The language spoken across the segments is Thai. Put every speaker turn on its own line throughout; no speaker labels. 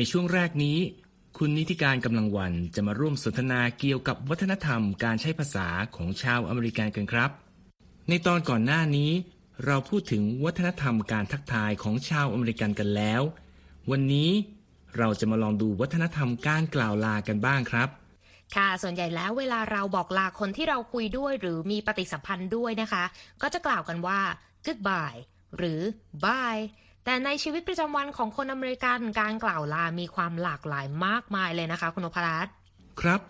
ในช่วงแรกนี้ คุณนิติการกำลังวันจะมาร่วมสนทนาเกี่ยวกับวัฒนธรรมการใช้ภาษาของชาวอเมริกันกันครับ ในตอนก่อนหน้านี้ เราพูดถึงวัฒนธรรมการทักทายของชาวอเมริกันกันแล้ว วันนี้เราจะมาลองดูวัฒนธรรมการกล่าวลากันบ้างครับ
ค่ะ ส่วนใหญ่แล้วเวลาเราบอกลาคนที่เราคุยด้วย หรือมีปฏิสัมพันธ์ด้วยนะคะ ก็จะกล่าวกันว่า goodbye หรือ bye แต่ในชีวิตประจำวันของคนอเมริกันการกล่าวลา มีความหลากหลายมากมายเลยนะคะ คุณนพรัตน์
ครับ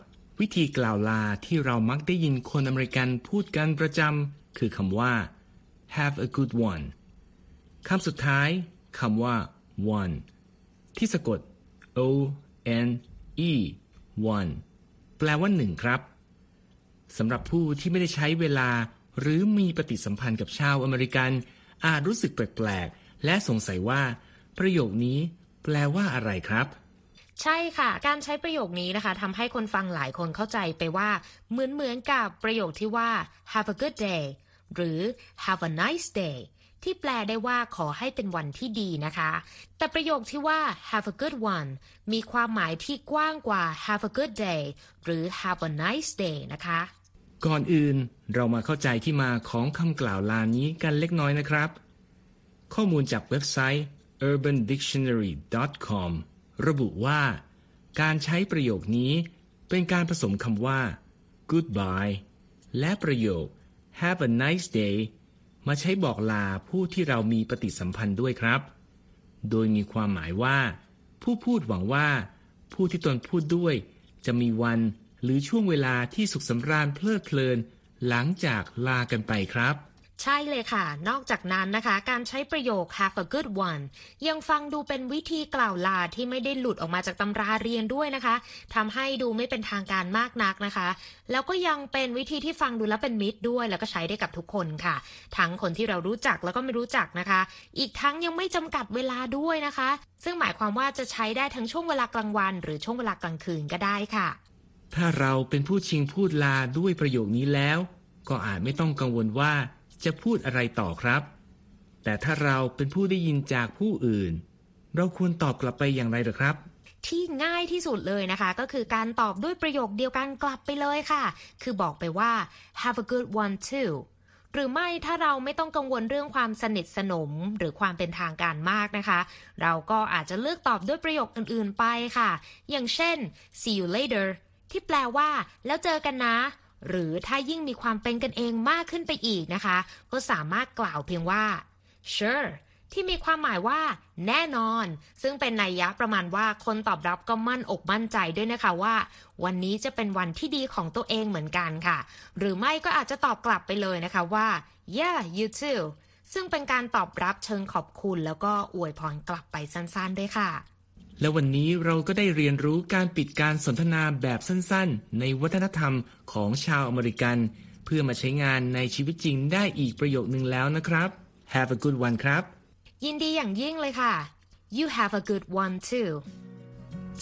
วิธีกล่าวลาที่เรามักได้ยินคนอเมริกันพูดกันประจำคือคำว่า have a good one คำสุดท้ายคำว่า one ที่สะกด o n e one แปลว่าหนึ่งครับสำหรับผู้ที่ไม่ได้ใช้เวลา หรือมีปฏิสัมพันธ์กับชาวอเมริกัน อาจรู้สึกแปลก และสงสัยว่า ประโยคนี้แปลว่าอะไรครับ
ใช่ค่ะ การใช้ประโยคนี้นะคะทำให้คนฟังหลายคนเข้าใจไปว่าเหมือนเหมือนกับประโยคที่ว่า have a good day หรือ have a nice day ที่แปลได้ว่าขอให้เป็นวันที่ดีนะคะ แต่ประโยคที่ว่า have a good one มีความหมายที่กว้างกว่า have a good day หรือ have a nice day นะคะ
ก่อนอื่นเรามาเข้าใจที่มาของคำกล่าวลานี้กันเล็กน้อยนะครับ ข้อมูลจากเว็บไซต์ urbandictionary.com ระบุว่า การใช้ประโยคนี้เป็นการผสมคำว่า goodbye และประโยค have a nice day มาใช้บอกลาผู้ที่เรามีปฏิสัมพันธ์ด้วยครับ โดยมีความหมายว่า ผู้พูดหวังว่า ผู้ที่ตนพูดด้วย จะมีวันหรือช่วงเวลาที่สุขสำราญเพลิดเพลิน หลังจากลากันไปครับ
ใช่เลยค่ะ นอกจากนั้นนะคะ การใช้ประโยค have a good one ยังฟังดูเป็นวิธีกล่าวลาที่ไม่ได้หลุดออกมาจากตำราเรียนด้วยนะคะทำให้ดูไม่เป็นทางการมากนักนะคะ แล้วก็ยังเป็นวิธีที่ฟังดูแล้วเป็นมิตรด้วย แล้วก็ใช้ได้กับทุกคนค่ะ ทั้งคนที่เรารู้จักแล้วก็ไม่รู้จักนะคะ อีกทั้งยังไม่จำกัดเวลาด้วยนะคะ ซึ่งหมายความว่าจะใช้ได้ทั้งช่วงเวลากลางวัน หรือช่วงเวลากลางคืนก็ได้ค่ะ
ถ้าเราเป็นผู้ชิงพูดลาด้วยประโยคนี้แล้ว ก็อาจไม่ต้องกังวลว่า จะพูดอะไรต่อครับ แต่ถ้าเราเป็นผู้ได้ยินจากผู้อื่น เราควรตอบกลับไปอย่างไรหรือครับ
ที่ง่ายที่สุดเลยนะคะ ก็คือการตอบด้วยประโยคเดียวกันกลับไปเลยค่ะ คือบอกไปว่า have a good one too หรือไม่ถ้าเราไม่ต้องกังวลเรื่องความสนิทสนมหรือความเป็นทางการมากนะคะ เราก็อาจจะเลือกตอบด้วยประโยคอื่นๆไปค่ะ อย่างเช่น see you later ที่แปลว่า แล้วเจอกันนะ หรือถ้ายิ่งมีความเป็นกันเองมากขึ้นไปอีกนะคะ ก็สามารถกล่าวเพียงว่า sure ที่มีความหมายว่า แน่นอน ซึ่งเป็นนัยยะประมาณว่าคนตอบรับก็มั่นอกมั่นใจด้วยนะคะว่า วันนี้จะเป็นวันที่ดีของตัวเองเหมือนกันค่ะ หรือไม่ก็อาจจะตอบกลับไปเลยนะคะว่า yeah you too ซึ่งเป็นการตอบรับเชิงขอบคุณแล้วก็อวยพรกลับไปสั้นๆด้วยค่ะ
และวันนี้เราก็ได้เรียนรู้การปิดการสนทนาแบบสั้นๆ ในวัฒนธรรมของชาวอเมริกัน เพื่อมาใช้งานในชีวิตจริงได้อีกประโยคนึงแล้วนะครับ Have a good one ครับ
ยินดีอย่างยิ่งเลยค่ะ you have a good one too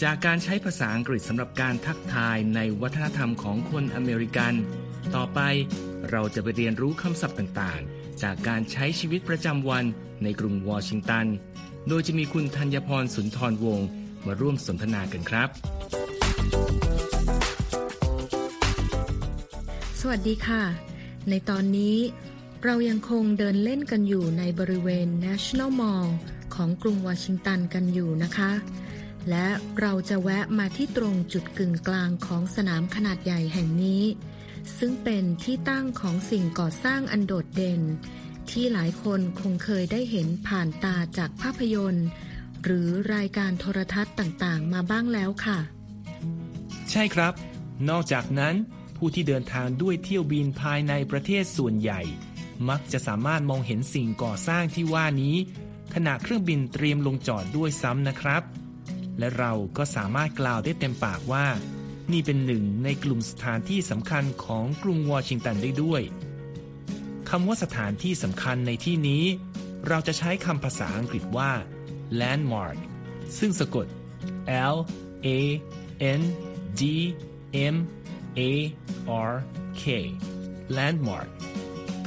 จากการใช้ภาษาอังกฤษสำหรับการทักทายในวัฒนธรรมของคนอเมริกัน ต่อไปเราจะไปเรียนรู้คำศัพท์ต่างๆ จากการใช้ชีวิตประจำวันในกรุงวอชิงตัน โดยจะมีคุณธัญพรสุนทรวงศ์มาร่วมสนทนากันครับ
สวัสดีค่ะ ในตอนนี้เรายังคงเดินเล่นกันอยู่ในบริเวณ National Mall ของกรุงวอชิงตันกันอยู่นะคะ และเราจะแวะมาที่ตรงจุดกึ่งกลางของสนามขนาดใหญ่แห่งนี้ ซึ่งเป็นที่ตั้งของสิ่งก่อสร้างอันโดดเด่น ที่หลายคนคงเคยได้เห็นผ่านตาจากภาพยนตร์ หรือรายการโทรทัศน์ต่างๆ มาบ้างแล้วค่ะ
ใช่ครับ นอกจากนั้น ผู้ที่เดินทางด้วยเที่ยวบินภายในประเทศส่วนใหญ่ มักจะสามารถมองเห็นสิ่งก่อสร้างที่ว่านี้ ขณะเครื่องบินเตรียมลงจอดด้วยซ้ำนะครับ และเราก็สามารถกล่าวได้เต็มปากว่า นี่เป็นหนึ่งในกลุ่มสถานที่สำคัญของกรุงวอชิงตันได้ด้วย คำว่าสถานที่สำคัญในที่นี้ เราจะใช้คำภาษาอังกฤษว่า landmark ซึ่งสะกด L A N D M A R K landmark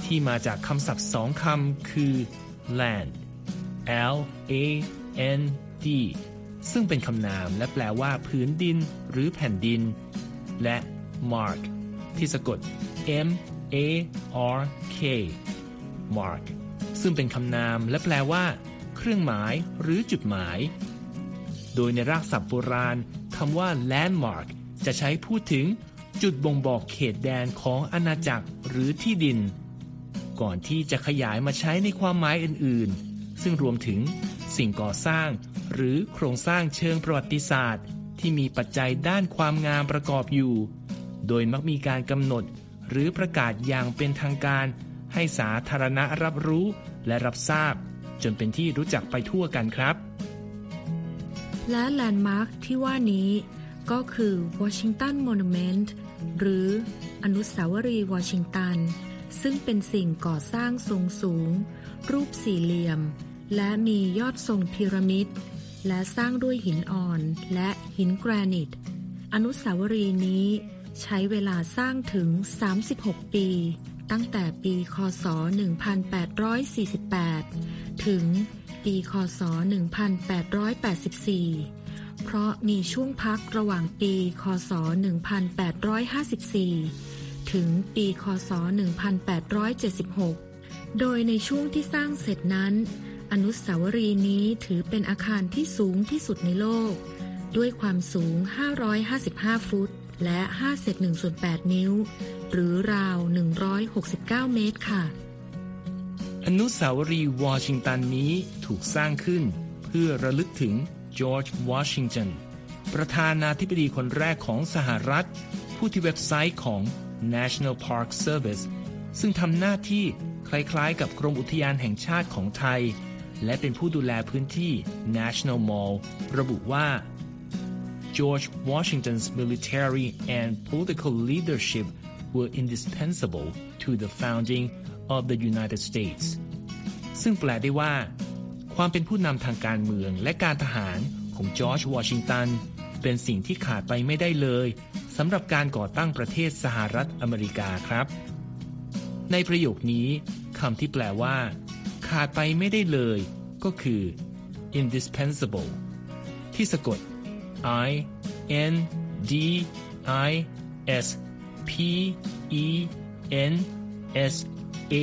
ที่มาจากคำศัพท์สองคำคือ land L A N D ซึ่งเป็นคำนามและแปลว่าพื้นดินหรือแผ่นดิน และ mark ที่สะกด M A R K mark ซึ่งเป็นคำนามและแปลว่า เครื่องหมายหรือจุดหมาย โดยในรากศัพท์โบราณคำว่า landmark จะใช้พูดถึงจุดบ่งบอกเขตแดนของอาณาจักรหรือที่ดิน ก่อนที่จะขยายมาใช้ในความหมายอื่นๆ ซึ่งรวมถึงสิ่งก่อสร้าง หรือโครงสร้างเชิงประวัติศาสตร์ ที่มีปัจจัยด้านความงามประกอบอยู่ โดยมักมีการกำหนด หรือประกาศอย่างเป็นทางการ ให้สาธารณะรับรู้และรับทราบ จนเป็นที่รู้จักไปทั่วกันครับ
และแลนด์มาร์คที่ว่านี้ก็คือ Washington Monument หรืออนุสาวรีย์วอชิงตัน ซึ่งเป็นสิ่งก่อสร้างทรงสูง รูปสี่เหลี่ยม และมียอดทรงพีระมิด และสร้างด้วยหินอ่อนและหินแกรนิต อนุสาวรีย์นี้ ใช้เวลาสร้างถึง 36 ปี ตั้งแต่ปีคศ 1848 ถึงปีคศ 1884 เพราะมีช่วงพักระหว่างปีคศ 1854 ถึงปีคศ 1876 โดยในช่วงที่สร้างเสร็จนั้น อนุสาวรีย์นี้ถือเป็นอาคารที่สูงที่สุดในโลก ด้วยความสูง 555 ฟุต และ 5 เศษ1ส่วน8นิ้ว หรือราว 169 เมตรค่ะ
อนุสาวรีย์วอชิงตันนี้ถูกสร้างขึ้น เพื่อระลึกถึงจอร์จวอชิงตันประธานาธิบดีคนแรกของสหรัฐ ผู้ที่เว็บไซต์ของ National Park Service ซึ่งทำหน้าที่คล้ายๆ กับกรมอุทยานแห่งชาติของไทย และเป็นผู้ดูแลพื้นที่ National Mall ระบุว่า George Washington's military and political leadership were indispensable to the founding of the United States ซึ่งแปลได้ว่า ความเป็นผู้นำทางการเมืองและการทหารของจอร์จวอชิงตันเป็นสิ่งที่ขาดไปไม่ได้เลยสำหรับการก่อตั้งประเทศสหรัฐอเมริกาครับ ในประโยคนี้คำที่แปลว่า ขาดไปไม่ได้เลย ก็คือ indispensable ที่สะกด I N D I S P E N S A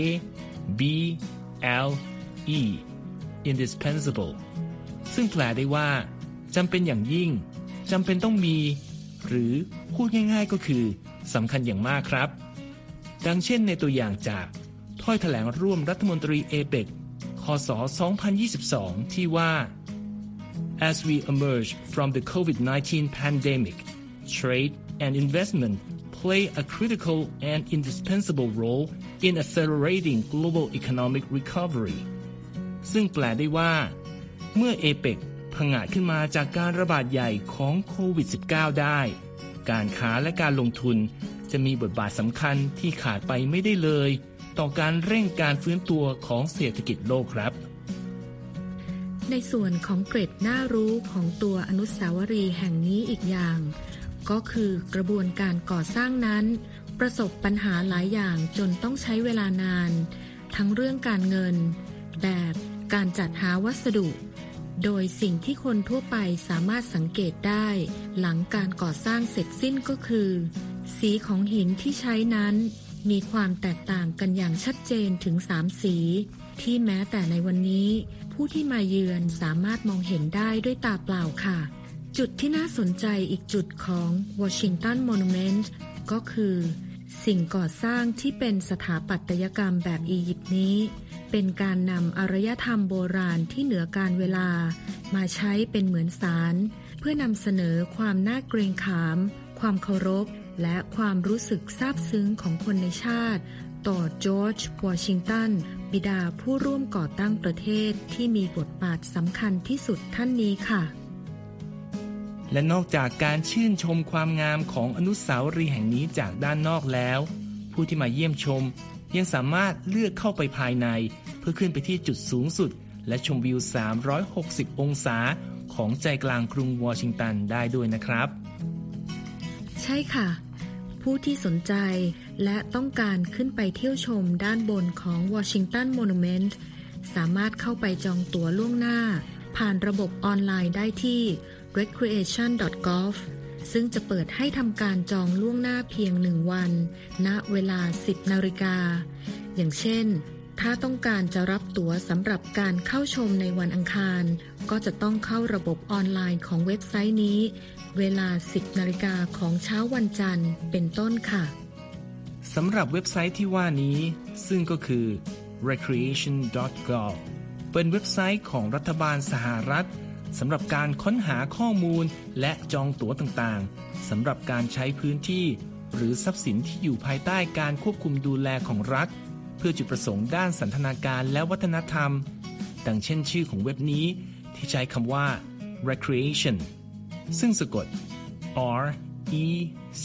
B L E indispensable ซึ่งแปลได้ว่าจำเป็นอย่างยิ่งจำเป็นต้องมี หรือพูดง่ายๆก็คือสำคัญอย่างมากครับ ดังเช่นในตัวอย่างจากถ้อยแถลงร่วมรัฐมนตรีเอเปกคศ 2022 ที่ว่า As we emerge from the COVID-19 pandemic, trade and investment play a critical and indispensable role in accelerating global economic recovery ซึ่งแปลได้ว่า เมื่อเอเปกพังอาจขึ้นมาจากการระบาดใหญ่ของโควิด -19 ได้ การค้าและการลงทุนจะมีบทบาทสำคัญที่ขาดไปไม่ได้เลย ต่อการเร่งการฟื้นตัวของเศรษฐกิจโลกครับ
ในส่วนของเกร็ดน่ารู้ของตัวอนุสาวรีย์แห่งนี้อีกอย่าง ก็คือกระบวนการก่อสร้างนั้น ประสบปัญหาหลายอย่างจนต้องใช้เวลานาน ทั้งเรื่องการเงิน แบบการจัดหาวัสดุ โดยสิ่งที่คนทั่วไปสามารถสังเกตได้ หลังการก่อสร้างเสร็จสิ้นก็คือ สีของหินที่ใช้นั้น มีความแตกต่างกันอย่างชัดเจนถึงสามสี ที่แม้แต่ในวันนี้ ผู้ที่มาเยือนสามารถมองเห็นได้ด้วยตาเปล่าค่ะ จุดที่น่าสนใจอีกจุดของ Washington Monument ก็คือ สิ่งก่อสร้างที่เป็นสถาปัตยกรรมแบบอียิปต์นี้ เป็นการนำอารยธรรมโบราณที่เหนือการเวลา มาใช้เป็นเหมือนสาร เพื่อนำเสนอความน่าเกรงขาม ความเคารพ และความรู้สึกซาบซึ้งของคนในชาติ ต่อจอร์จวอชิงตัน บิดาผู้ร่วมก่อตั้งประเทศที่มีบทบาทสำคัญที่สุดท่านนี้ค่ะ
และนอกจากการชื่นชมความงามของอนุสาวรีย์แห่งนี้จากด้านนอกแล้ว ผู้ที่มาเยี่ยมชม ยังสามารถเลือกเข้าไปภายใน เพื่อขึ้นไปที่จุดสูงสุด และชมวิว 360 องศาของใจกลางกรุงวอชิงตันได้ด้วยนะครับ
ใช่ค่ะ ผู้ที่สนใจ และต้องการขึ้นไปเที่ยวชมด้านบนของ Washington Monument สามารถเข้าไปจองตั๋วล่วงหน้า ผ่านระบบออนไลน์ได้ที่ recreation.gov ซึ่งจะเปิดให้ทำการจองล่วงหน้าเพียงหนึ่งวัน ณ เวลา 10 นาฬิกา อย่างเช่น ถ้าต้องการจะรับตั๋วสำหรับการเข้าชมในวันอังคาร ก็จะต้องเข้าระบบออนไลน์ของเว็บไซต์นี้ เวลา 10นาฬิกาของเช้าวันจันทร์เป็นต้นค่ะ
สำหรับเว็บไซต์ที่ว่านี้ ซึ่งก็คือ recreation.gov เป็นเว็บไซต์ของรัฐบาลสหรัฐสำหรับการค้นหาข้อมูลและจองตั๋วต่างๆสำหรับการใช้พื้นที่ หรือทรัพย์สินที่อยู่ภายใต้การควบคุมดูแลของรัฐ เพื่อจุดประสงค์ด้านสันทนาการและวัฒนธรรม ดังเช่นชื่อของเว็บนี้ที่ใช้คำว่า recreation ซึ่งสะกด R E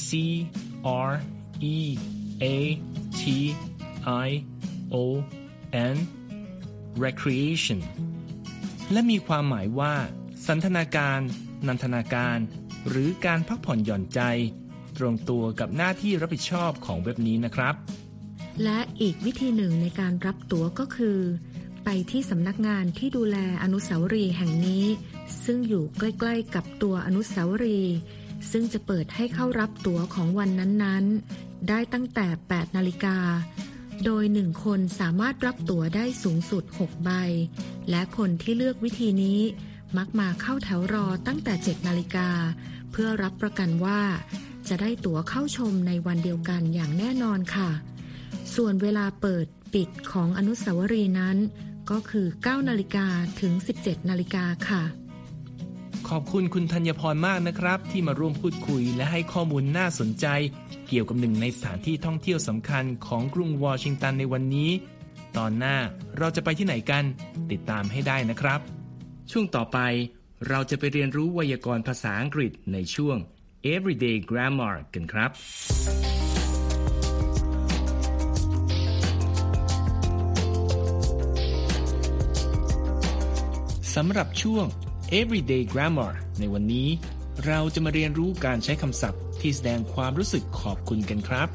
C R E A T I O N recreation และมีความหมายว่า สันทนาการ นันทนาการ หรือการพักผ่อนหย่อนใจ ตรงตัวกับหน้าที่รับผิดชอบของเว็บนี้นะครับ
และอีกวิธีหนึ่งในการรับตั๋วก็คือ ไปที่สำนักงานที่ดูแลอนุสาวรีย์แห่งนี้ ซึ่งอยู่ใกล้ๆกับตัวอนุสาวรีย์ซึ่งจะเปิดให้เข้ารับตั๋วของวันนั้นๆ ได้ตั้งแต่ 8 นาฬิกา โดยหนึ่งคนสามารถรับตั๋วได้สูงสุด 6 ใบ และคนที่เลือกวิธีนี้ มักมาเข้าแถวรอตั้งแต่ 7 นาฬิกา เพื่อรับประกันว่า จะได้ตั๋วเข้าชมในวันเดียวกันอย่างแน่นอนค่ะ ส่วนเวลาเปิดปิดของอนุสาวรีย์นั้น ก็คือ 9 นาฬิกาถึง 17 นาฬิกาค่ะ
ขอบคุณคุณธัญพรมากนะครับ ที่มาร่วมพูดคุยและให้ข้อมูลน่าสนใจ เกี่ยวกับหนึ่งในสถานที่ท่องเที่ยวสำคัญของกรุงวอชิงตันในวันนี้ ตอนหน้าเราจะไปที่ไหนกัน ติดตามให้ได้นะครับ ช่วงต่อไปเราจะไปเรียนรู้ไวยากรณ์ภาษาอังกฤษในช่วง Everyday Grammar กันครับ สำหรับช่วง Everyday Grammar ในวันนี้ เราจะมาเรียนรู้การใช้คำศัพท์ที่แสดงความรู้สึกขอบคุณกันครับ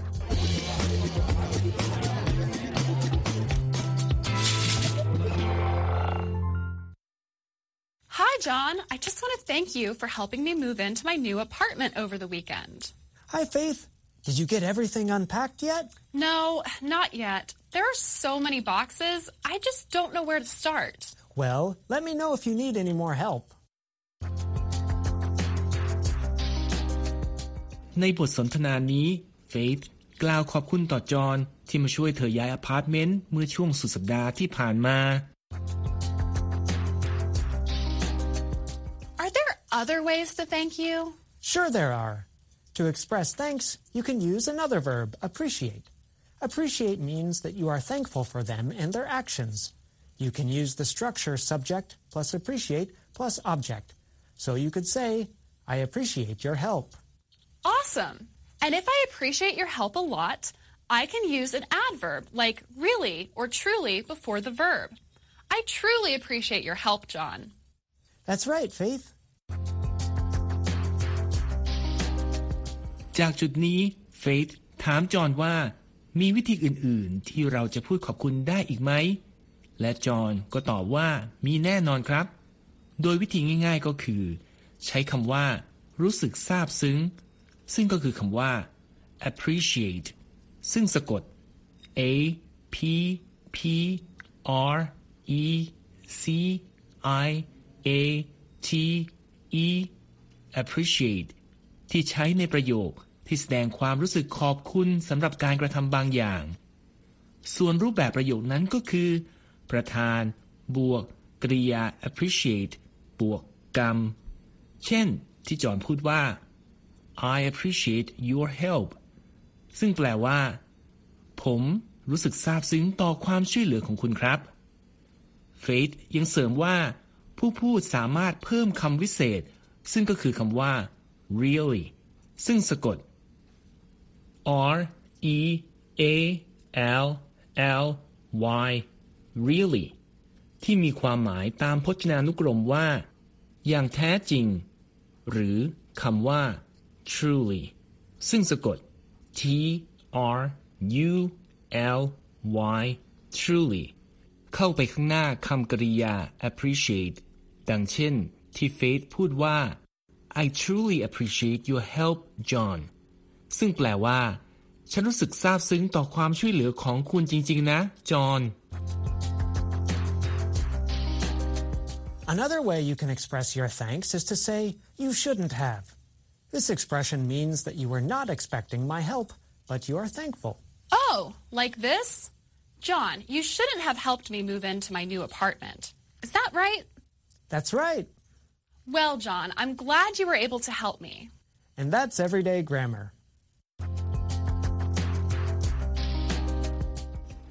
Hi, John. I just want to thank you for helping me move into my new apartment over the weekend.
Hi, Faith. Did you get everything unpacked yet?
No, not yet. There are so many boxes, I just don't know where to start.
Well, let me know if you need any more help.
ในบทสนทนานี้เฟธกล่าวขอบคุณต่อจอห์นที่มาช่วยเธอย้ายอพาร์ตเมนต์เมื่อช่วงสุดสัปดาห์ที่ผ่านมา
Are there other ways to thank you?
Sure, there are. To express thanks, you can use another verb, appreciate. Appreciate means that you are thankful for them and their actions. You can use the structure subject plus appreciate plus object. So you could say, I appreciate your help.
Awesome. And if I appreciate your help a lot, I can use an adverb like really or truly before the verb. I truly appreciate your help, John.
That's right, Faith.
จากจุดนี้เฟธถามจอห์นว่า มีวิธีอื่น ๆ ที่เราจะพูดขอบคุณได้อีกไหม และจอห์นก็ตอบว่ามีแน่นอนครับ โดยวิธีง่ายๆก็คือ ใช้คำว่า รู้สึกซาบซึ้ง ซึ่งก็คือคำว่า appreciate ซึ่งสะกด a p p r e c i a t e appreciate ที่ใช้ในประโยคที่แสดงความรู้สึกขอบคุณสำหรับการกระทำบางอย่าง ส่วนรูปแบบประโยคนั้นก็คือ ประธาน บวก กริยา appreciate บวกกรรม เช่น ที่จอห์นพูดว่า I appreciate your help ซึ่งแปลว่า ผมรู้สึกซาบซึ้งต่อความช่วยเหลือของคุณครับ เฟธยังเสริมว่า ผู้พูดสามารถเพิ่มคำวิเศษ ซึ่งก็คือคำว่า really ซึ่งสะกด R E A L L Y really ที่มีความหมายตามพจนานุกรมว่า อย่างแท้จริง หรือคำว่า truly ซึ่งสะกด T R U L Y truly เข้าไปข้างหน้าคำกริยา appreciate ดังเช่น ที่เฟธพูดว่า I truly appreciate your help John ซึ่งแปลว่า ฉันรู้สึกซาบซึ้งต่อความช่วยเหลือของคุณจริง ๆ นะ จอห์น
Another way you can express your thanks is to say, you shouldn't have. This expression means that you were not expecting my help, but you are thankful.
Oh, like this? John, you shouldn't have helped me move into my new apartment. Is that right?
That's right.
Well, John, I'm glad you were able to help me.
And that's everyday grammar.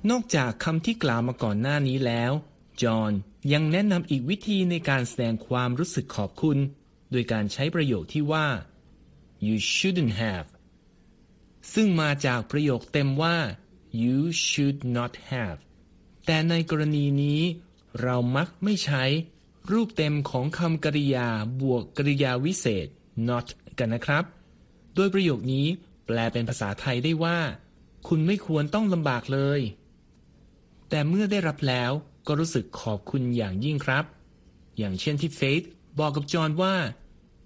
นอกจากคำที่กล่าวมาก่อนหน้านี้แล้ว จอห์นยังแนะนำอีกวิธีในการแสดงความรู้สึกขอบคุณ โดยการใช้ประโยคที่ว่า you shouldn't have ซึ่งมาจากประโยคเต็มว่า you should not have แต่ในกรณีนี้ เรามักไม่ใช้ รูปเต็มของคำกริยาบวกกริยาวิเศษ not กันนะครับ โดยประโยคนี้แปลเป็นภาษาไทยได้ว่า คุณไม่ควรต้องลำบากเลย แต่เมื่อได้รับแล้ว ก็รู้สึกขอบคุณอย่างยิ่งครับ อย่างเช่นที่เฟธบอกกับจอห์นว่า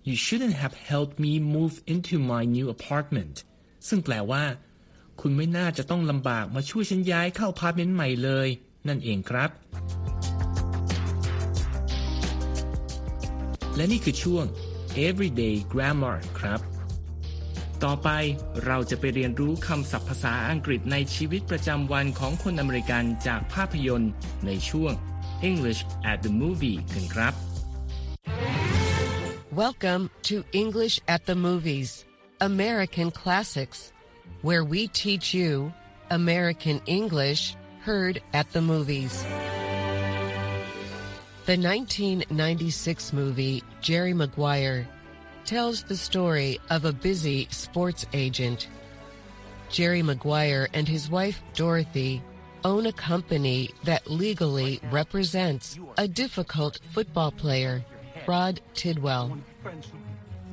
you shouldn't have helped me move into my new apartment ซึ่งแปลว่า คุณไม่น่าจะต้องลำบากมาช่วยฉันย้ายเข้าพาร์ตเมนต์ใหม่เลย นั่นเองครับ และนี่คือช่วง everyday grammar ครับ ต่อไปเราจะไปเรียนรู้คำศัพท์ภาษาอังกฤษในชีวิตประจำวันของคนอเมริกันจากภาพยนตร์ในช่วง English at the movie กันครับ
Welcome to English at the Movies, American Classics, where we teach you American English heard at the movies. The 1996 movie Jerry Maguire tells the story of a busy sports agent. Jerry Maguire and his wife Dorothy own a company that legally represents a difficult football player, Rod Tidwell.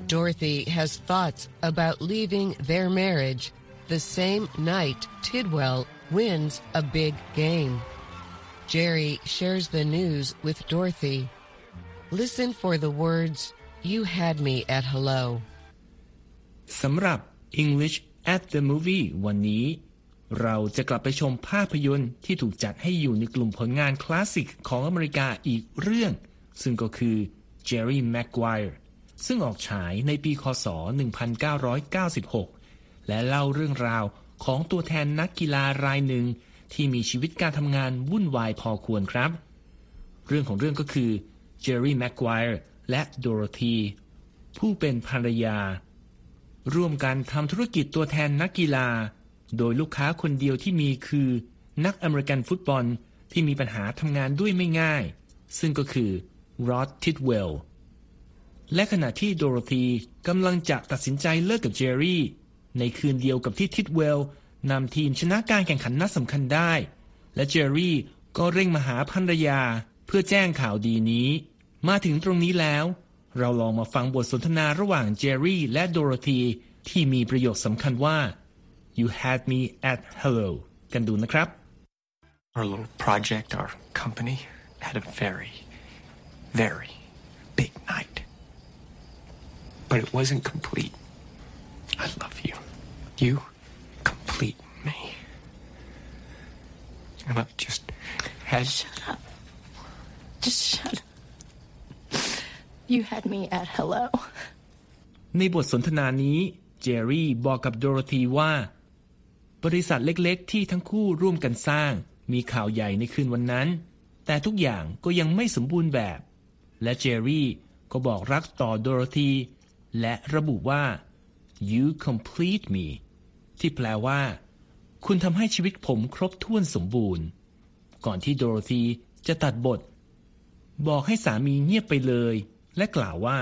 Dorothy has thoughts about leaving their marriage the same night Tidwell wins a big game. Jerry shares the news with Dorothy. Listen for the words, You had me at hello.
สำหรับ English at the movie วันนี้ เราจะกลับไปชมภาพยนตร์ที่ถูกจัดให้อยู่ในกลุ่มผลงานคลาสสิกของอเมริกาอีกเรื่อง ซึ่งก็คือ Jerry Maguire ซึ่งออกฉายในปีคศ 1996 และเล่าเรื่องราวของตัวแทนนักกีฬารายหนึ่ง ที่มีชีวิตการทำงานวุ่นวายพอควรครับ เรื่องของเรื่องก็คือ Jerry Maguire และโดโรธี ผู้เป็นภรรยา ร่วมกันทำธุรกิจตัวแทนนักกีฬา โดยลูกค้าคนเดียวที่มีคือ นักอเมริกันฟุตบอลที่มีปัญหาทำงานด้วยไม่ง่าย ซึ่งก็คือรอดทิดเวลและขณะที่โดโรธีกำลังจะตัดสินใจเลิกกับเจอรี่ ในคืนเดียวกับที่ทิดเวลนำทีมชนะการแข่งขันนัดสำคัญได้ และเจอรี่ก็เร่งมาหาภรรยาเพื่อแจ้งข่าวดีนี้ มาถึงตรงนี้แล้ว เราลองมาฟังบทสนทนาระหว่างเจอรี่และโดโรธีที่มีประโยคสำคัญว่า you had me at hello กันดูนะครับ
Our little project, our company, had a very, very big night. But it wasn't complete. I love you. You complete me. And I just had.
Just shut up. You had me at hello.
ในบทสนทนานี้เจอรี่บอกกับโดโรธีว่า บริษัทเล็กๆ ที่ทั้งคู่ร่วมกันสร้าง มีข่าวใหญ่ในคืนวันนั้น แต่ทุกอย่างก็ยังไม่สมบูรณ์แบบ และเจอรี่ก็บอกรักต่อโดโรธี และระบุว่า you complete me ที่แปลว่า คุณทำให้ชีวิตผมครบถ้วนสมบูรณ์ ก่อนที่โดโรธีจะตัดบท บอกให้สามีเงียบไปเลย และกล่าวว่า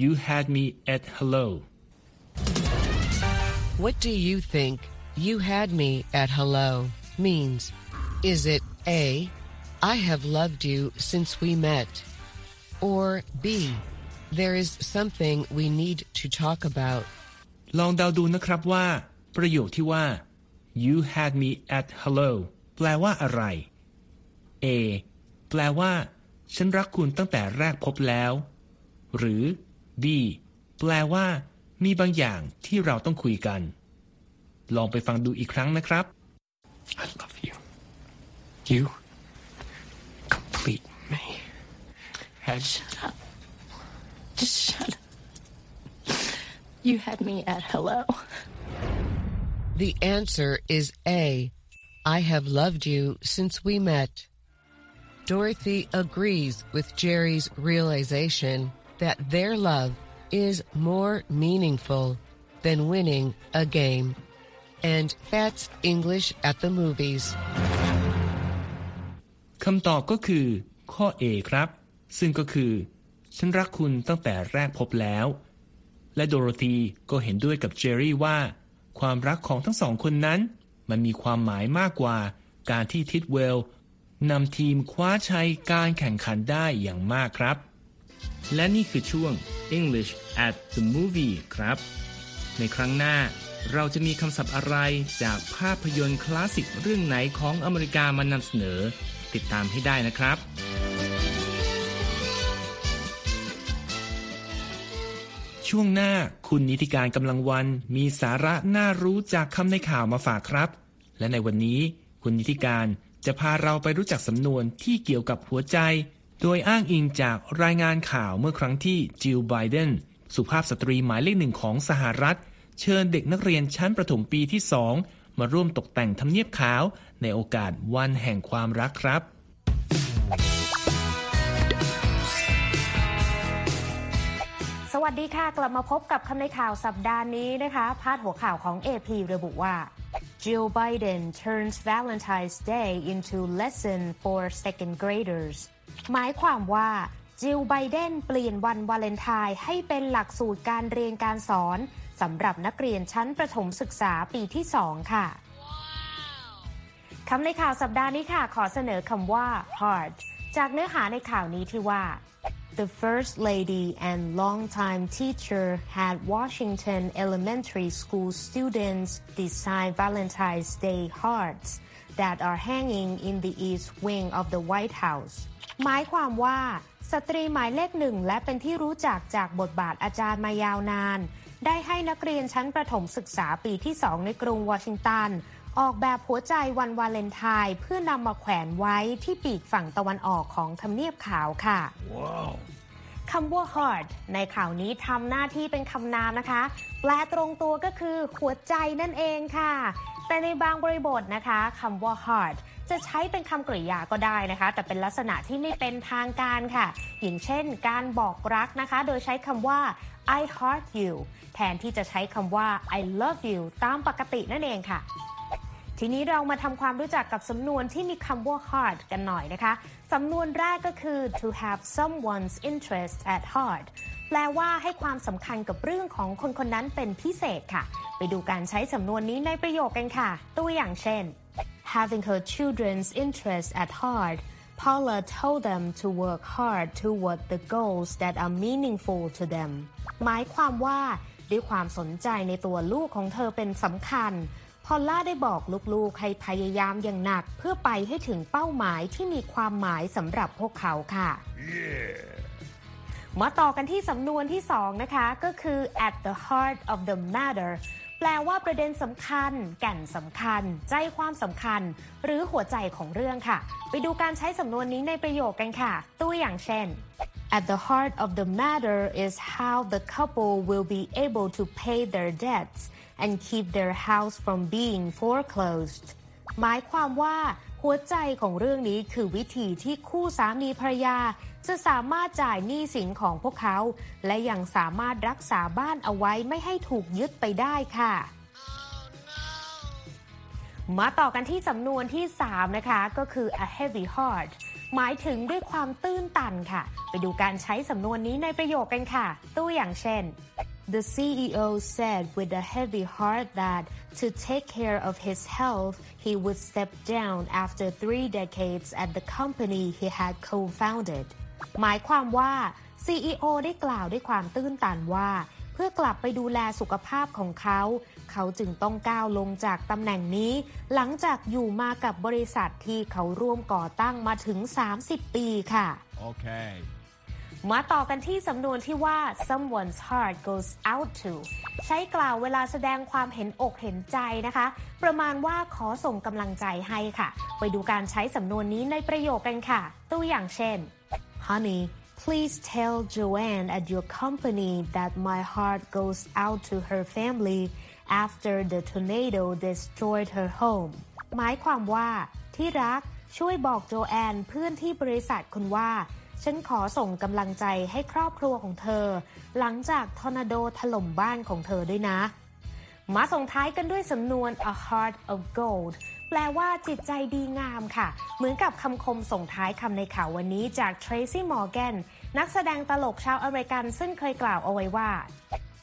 you had me at hello
What do you think you had me at hello means? Is it A, I have loved you since we met? Or B, there is something we need to talk about?
ลองเดาดูนะครับว่า ประโยคที่ว่า you had me at hello แปลว่าอะไร A แปลว่า ฉันรักคุณตั้งแต่แรกพบแล้ว หรือ B แปลว่า มีบางอย่างที่เราต้องคุยกัน ลองไปฟังดูอีกครั้งนะครับ
I love you. You complete me. Had
Just shut up. You had me at hello.
The answer is A. I have loved you since we met. Dorothy agrees with Jerry's realization that their love is more meaningful than winning a game. And that's English at the movies.
คำตอบก็คือ ข้อ A ครับ ซึ่งก็คือ ฉันรักคุณตั้งแต่แรกพบแล้ว และโดโรธีก็เห็นด้วยกับเจอรี่ว่า ความรักของทั้งสองคนนั้น มันมีความหมายมากกว่าการที่ทิดเวล นำทีมคว้าชัยการแข่งขันได้อย่างมากครับ และนี่คือช่วง English at the movie ครับ ในครั้งหน้าเราจะมีคำศัพท์อะไรจากภาพยนตร์คลาสสิกเรื่องไหนของอเมริกามานำเสนอ ติดตามให้ได้นะครับ ช่วงหน้าคุณนิติการกำลังวันมีสาระน่ารู้จากคำในข่าวมาฝากครับ และในวันนี้คุณนิติการ จะพาเราไปรู้จักสำนวนที่เกี่ยวกับหัวใจ โดยอ้างอิงจากรายงานข่าวเมื่อครั้งที่จิลไบเดนสุภาพสตรีหมายเลขหนึ่งของสหรัฐ เชิญเด็กนักเรียนชั้นประถมปีที่สองมาร่วมตกแต่งทำเนียบขาว ในโอกาสวันแห่งความรักครับ
สวัสดีค่ะ กลับมาพบกับคำในข่าวสัปดาห์นี้นะคะ พาดหัวข่าวของ AP ระบุว่า Jill Biden turns Valentine's Day into lesson for second graders หมายความว่าจิลไบเดนเปลี่ยนวันวาเลนไทน์ให้เป็นหลักสูตรการเรียนการสอนสำหรับนักเรียนชั้นประถมศึกษาปีที่2ค่ะ คำในข่าวสัปดาห์นี้ค่ะ ขอเสนอคำว่า hard จากเนื้อหาในข่าวนี้ที่ว่า The First Lady and longtime teacher had Washington Elementary School students design Valentine's Day hearts that are hanging in the east wing of the White House หมายความว่า สตรีหมายเลขหนึ่งและเป็นที่รู้จักจากบทบาทอาจารย์มายาวนาน ได้ให้นักเรียนชั้นประถมศึกษาปีที่สองในกรุงวอชิงตัน ออกแบบหัวใจวันวาเลนไทน์เพื่อนำมาแขวนไว้ที่ปีกฝั่งตะวันออกของทำเนียบขาวค่ะคำว่า hard ในข่าวนี้ทำหน้าที่เป็นคำนามนะคะ แปลตรงตัวก็คือหัวใจนั่นเองค่ะ แต่ในบางบริบทนะคะคำว่า hard จะใช้เป็นคำกริยาก็ได้นะคะ แต่เป็นลักษณะที่ไม่เป็นทางการค่ะ อย่างเช่น การบอกรักนะคะ โดยใช้คำว่า I heart you แทนที่จะใช้คำว่า I love you ตามปกตินั่นเองค่ะ ทีนี้เรามาทำความรู้จักกับสำนวนที่มีคำว่า heart กันหน่อยนะคะ สำนวนแรกก็คือ to have someone's interest at heart แปลว่าให้ความสำคัญกับเรื่องของคนคนนั้นเป็นพิเศษค่ะ ไปดูการใช้สำนวนนี้ในประโยคกันค่ะ ตัวอย่างเช่น having her children's interest at heart Paula told them to work hard toward the goals that are meaningful to them หมายความว่าด้วยความสนใจในตัวลูกของเธอเป็นสำคัญ พอลล่าได้บอกลูกๆ ให้พยายามอย่างหนักเพื่อไปให้ถึงเป้าหมายที่มีความหมายสำหรับพวกเขาค่ะมาต่อกันที่สำนวนที่สองนะคะ ก็คือ at the heart of the matter แปลว่าประเด็นสำคัญ แก่นสำคัญ ใจความสำคัญ หรือหัวใจของเรื่องค่ะ ไปดูการใช้สำนวนนี้ในประโยคกันค่ะ ตัวอย่างเช่น At the heart of the matter is how the couple will be able to pay their debts and keep their house from being foreclosed หมายความว่าหัวใจของเรื่องนี้คือวิธีที่คู่สามีภรรยา จะสามารถจ่ายหนี้สินของพวกเขา และยังสามารถรักษาบ้านเอาไว้ไม่ให้ถูกยึดไปได้ค่ะ มาต่อกันที่สำนวนที่ 3 นะคะ ก็คือ a heavy heart หมายถึงด้วยความตื้นตันค่ะ ไปดูการใช้สำนวนนี้ในประโยคกันค่ะ ตัวอย่างเช่น The CEO said with a heavy heart that to take care of his health, he would step down after three decades at the company he had co-founded. หมายความว่า CEO ได้กล่าวด้วยความตื้นตันว่า เพื่อกลับไปดูแลสุขภาพของเขา เขาจึงต้องก้าวลงจากตำแหน่งนี้ หลังจากอยู่มากับบริษัทที่เขาร่วมก่อตั้งมาถึง 30 ปีค่ะ
โอเค
มาต่อกันที่สำนวนที่ว่า someone's heart goes out to ใช้กล่าวเวลาแสดงความเห็นอกเห็นใจนะคะ ประมาณว่าขอส่งกำลังใจให้ค่ะ ไปดูการใช้สำนวนนี้ในประโยคกันค่ะ ตัวอย่างเช่น Honey please tell Joanne at your company that my heart goes out to her family after the tornado destroyed her home หมายความว่าที่รักช่วยบอกโจแอนเพื่อนที่บริษัทคุณว่า ฉันขอส่งกำลังใจให้ครอบครัวของเธอ หลังจากทอร์นาโดถล่มบ้านของเธอด้วยนะ มาส่งท้ายกันด้วยสำนวน a heart of gold แปลว่าจิตใจดีงามค่ะ เหมือนกับคำคมส่งท้ายคำในข่าววันนี้จาก Tracy Morgan นักแสดงตลกชาวอเมริกันซึ่งเคยกล่าวเอาไว้ว่า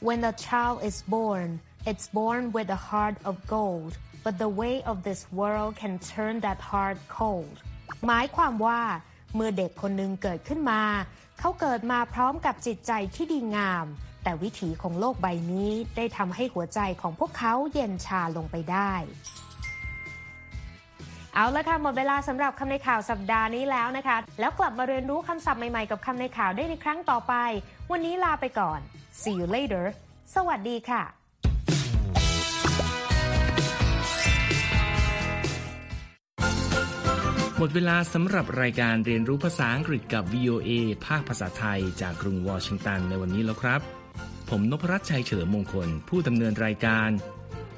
When a child is born it's born with a heart of gold but the way of this world can turn that heart cold หมายความว่า เมื่อเด็กคนหนึ่งเกิดขึ้นมา เขาเกิดมาพร้อมกับจิตใจที่ดีงาม แต่วิถีของโลกใบนี้ได้ทำให้หัวใจของพวกเขาเย็นชาลงไปได้ เอาละค่ะหมดเวลาสำหรับคำในข่าวสัปดาห์นี้แล้วนะคะ แล้วกลับมาเรียนรู้คำศัพท์ใหม่ๆกับคำในข่าวได้ในครั้งต่อไป วันนี้ลาไปก่อน see you later สวัสดีค่ะ
หมดเวลาสำหรับรายการเรียนรู้ภาษาอังกฤษกับ VOA ภาคภาษาไทย จากกรุงวอชิงตันในวันนี้แล้วครับ ผมนพรัตน์ชัยเฉลิมมงคล ผู้ดำเนินรายการ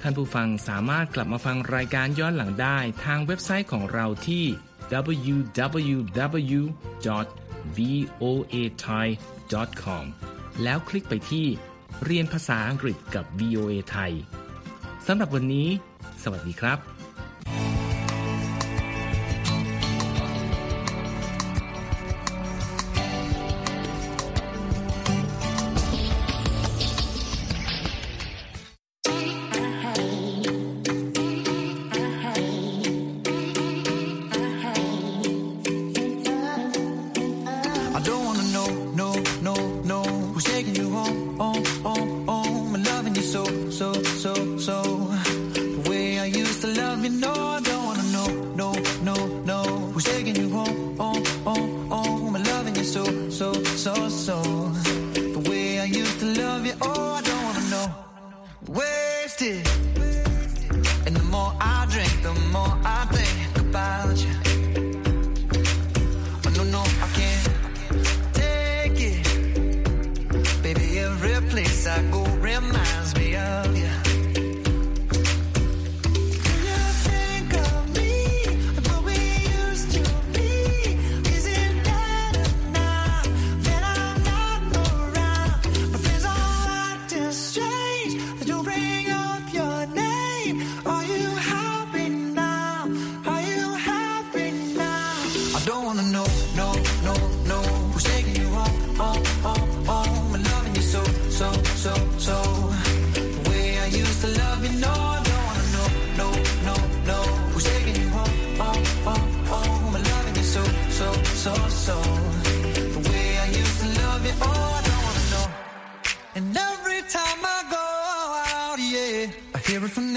ท่านผู้ฟังสามารถกลับมาฟังรายการย้อนหลังได้ทางเว็บไซต์ของเราที่ www.voathai.com แล้วคลิกไปที่เรียนภาษาอังกฤษกับ VOA ไทยสำหรับวันนี้ สวัสดีครับ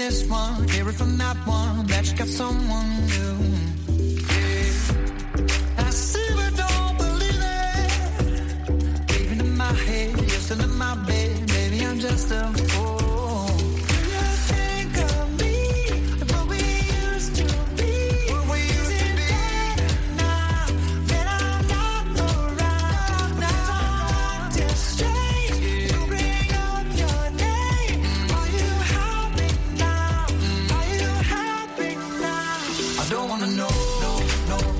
this one, hear it from that one, that you got someone new.